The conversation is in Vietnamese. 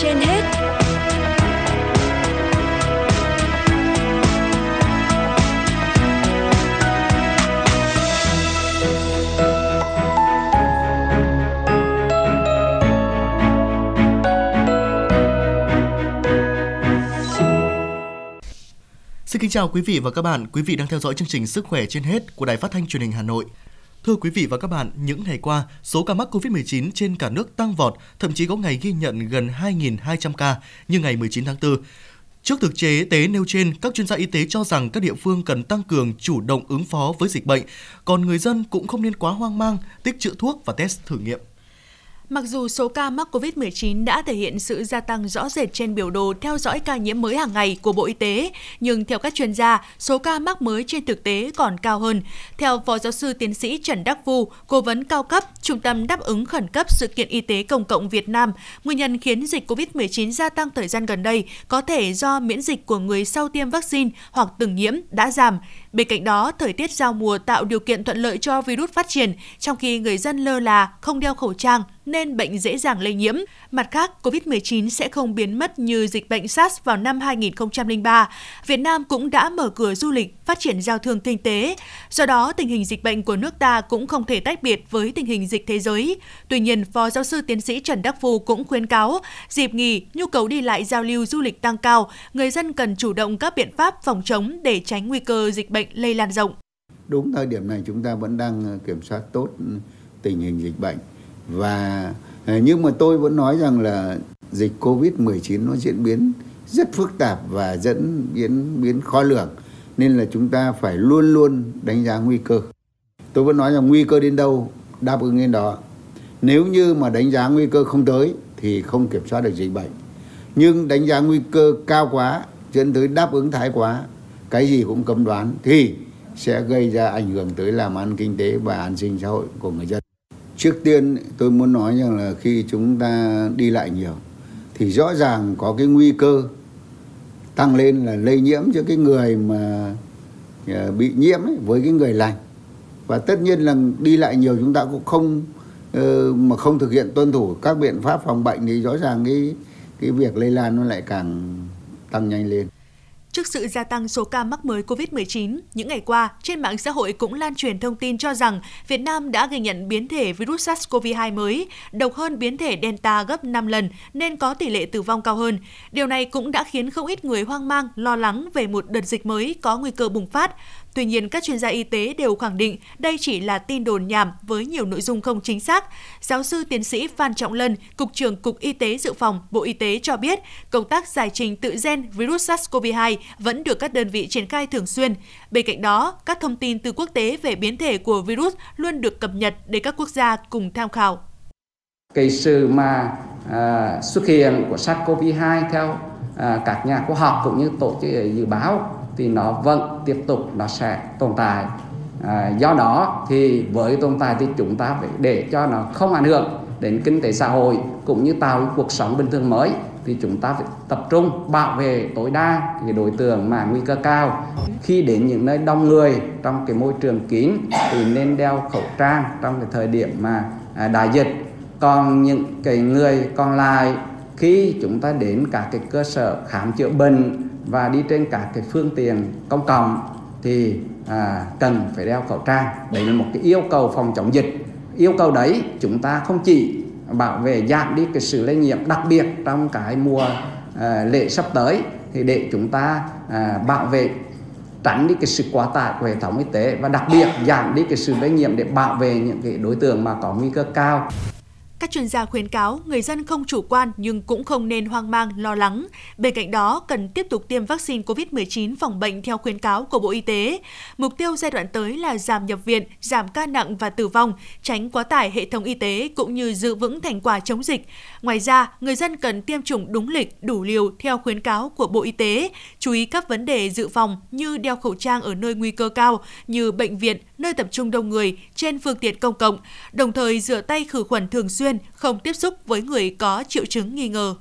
trên hết Xin kính chào quý vị và các bạn. Quý vị đang theo dõi chương trình Sức khỏe trên hết của Đài Phát thanh Truyền hình Hà Nội. Thưa quý vị và các bạn, những ngày qua, số ca mắc COVID-19 trên cả nước tăng vọt, thậm chí có ngày ghi nhận gần 2.200 ca như ngày 19 tháng 4. Trước thực chế tế nêu trên, các chuyên gia y tế cho rằng các địa phương cần tăng cường chủ động ứng phó với dịch bệnh, còn người dân cũng không nên quá hoang mang, tích trữ thuốc và test thử nghiệm. Mặc dù số ca mắc COVID-19 đã thể hiện sự gia tăng rõ rệt trên biểu đồ theo dõi ca nhiễm mới hàng ngày của Bộ Y tế, nhưng theo các chuyên gia, số ca mắc mới trên thực tế còn cao hơn. Theo Phó Giáo sư Tiến sĩ Trần Đắc Vu, Cố vấn cao cấp, Trung tâm Đáp ứng Khẩn cấp Sự kiện Y tế Công cộng Việt Nam, nguyên nhân khiến dịch COVID-19 gia tăng thời gian gần đây có thể do miễn dịch của người sau tiêm vaccine hoặc từng nhiễm đã giảm. Bên cạnh đó, thời tiết giao mùa tạo điều kiện thuận lợi cho virus phát triển, trong khi người dân lơ là, không đeo khẩu trang, nên bệnh dễ dàng lây nhiễm. Mặt khác, COVID-19 sẽ không biến mất như dịch bệnh SARS vào năm 2003. Việt Nam cũng đã mở cửa du lịch, phát triển giao thương kinh tế. Do đó, tình hình dịch bệnh của nước ta cũng không thể tách biệt với tình hình dịch thế giới. Tuy nhiên, Phó Giáo sư Tiến sĩ Trần Đắc Phu cũng khuyến cáo, dịp nghỉ, nhu cầu đi lại giao lưu du lịch tăng cao, người dân cần chủ động các biện pháp phòng chống để tránh nguy cơ dịch bệnh lây lan rộng. Đúng thời điểm này chúng ta vẫn đang ờ, kiểm soát tốt ừ, tình hình dịch bệnh và ờ, nhưng mà tôi vẫn nói rằng là dịch Covid-19 nó diễn biến rất phức tạp và dẫn biến biến khó lường nên là chúng ta phải luôn luôn đánh giá nguy cơ. Tôi vẫn nói rằng nguy cơ đến đâu đáp ứng đến đó. Nếu như mà đánh giá nguy cơ không tới thì không kiểm soát được dịch bệnh. Nhưng đánh giá nguy cơ cao quá dẫn tới đáp ứng thái quá, cái gì cũng cấm đoán thì sẽ gây ra ảnh hưởng tới làm ăn kinh tế và an sinh xã hội của người dân. Trước tiên tôi muốn nói rằng là khi chúng ta đi lại nhiều thì rõ ràng có cái nguy cơ tăng lên là lây nhiễm cho cái người mà à, bị nhiễm ấy, với cái người lành và tất nhiên là đi lại nhiều chúng ta cũng không ờ, mà không thực hiện tuân thủ các biện pháp phòng bệnh thì rõ ràng cái cái việc lây lan nó lại càng tăng nhanh lên. Trước sự gia tăng số ca mắc mới COVID-19, những ngày qua, trên mạng xã hội cũng lan truyền thông tin cho rằng Việt Nam đã ghi nhận biến thể virus SARS-CoV-2 mới, độc hơn biến thể Delta gấp 5 lần nên có tỷ lệ tử vong cao hơn. Điều này cũng đã khiến không ít người hoang mang, lo lắng về một đợt dịch mới có nguy cơ bùng phát. Tuy nhiên, các chuyên gia y tế đều khẳng định đây chỉ là tin đồn nhảm với nhiều nội dung không chính xác. Giáo sư tiến sĩ Phan Trọng Lân, Cục trưởng Cục Y tế Dự phòng, Bộ Y tế cho biết, công tác giải trình tự gen virus SARS-CoV-2 vẫn được các đơn vị triển khai thường xuyên. Bên cạnh đó, các thông tin từ quốc tế về biến thể của virus luôn được cập nhật để các quốc gia cùng tham khảo. Cái sự mà à, xuất hiện của SARS-CoV-2 theo à, các nhà khoa học cũng như tổ chức dự báo thì nó vẫn tiếp tục nó sẽ tồn tại. À, do đó thì với tồn tại thì chúng ta phải để cho nó không ảnh hưởng đến kinh tế xã hội cũng như tạo cuộc sống bình thường mới thì chúng ta phải tập trung bảo vệ tối đa cái đối tượng mà nguy cơ cao. Khi đến những nơi đông người trong cái môi trường kín thì nên đeo khẩu trang trong cái thời điểm mà à, đại dịch. Còn những cái người còn lại khi chúng ta đến các cái cơ sở khám chữa bệnh và đi trên các cái phương tiện công cộng thì à, cần phải đeo khẩu trang đấy là một cái yêu cầu phòng chống dịch yêu cầu đấy chúng ta không chỉ bảo vệ giảm đi cái sự lây nhiễm đặc biệt trong cái mùa à, lễ sắp tới thì để chúng ta à, bảo vệ tránh đi cái sự quá tải của hệ thống y tế và đặc biệt giảm đi cái sự lây nhiễm để bảo vệ những cái đối tượng mà có nguy cơ cao. Các chuyên gia khuyến cáo người dân không chủ quan nhưng cũng không nên hoang mang, lo lắng. Bên cạnh đó, cần tiếp tục tiêm vaccine COVID-19 phòng bệnh theo khuyến cáo của Bộ Y tế. Mục tiêu giai đoạn tới là giảm nhập viện, giảm ca nặng và tử vong, tránh quá tải hệ thống y tế cũng như giữ vững thành quả chống dịch. Ngoài ra, người dân cần tiêm chủng đúng lịch, đủ liều theo khuyến cáo của Bộ Y tế, chú ý các vấn đề dự phòng như đeo khẩu trang ở nơi nguy cơ cao như bệnh viện, nơi tập trung đông người, trên phương tiện công cộng, đồng thời rửa tay khử khuẩn thường xuyên, không tiếp xúc với người có triệu chứng nghi ngờ.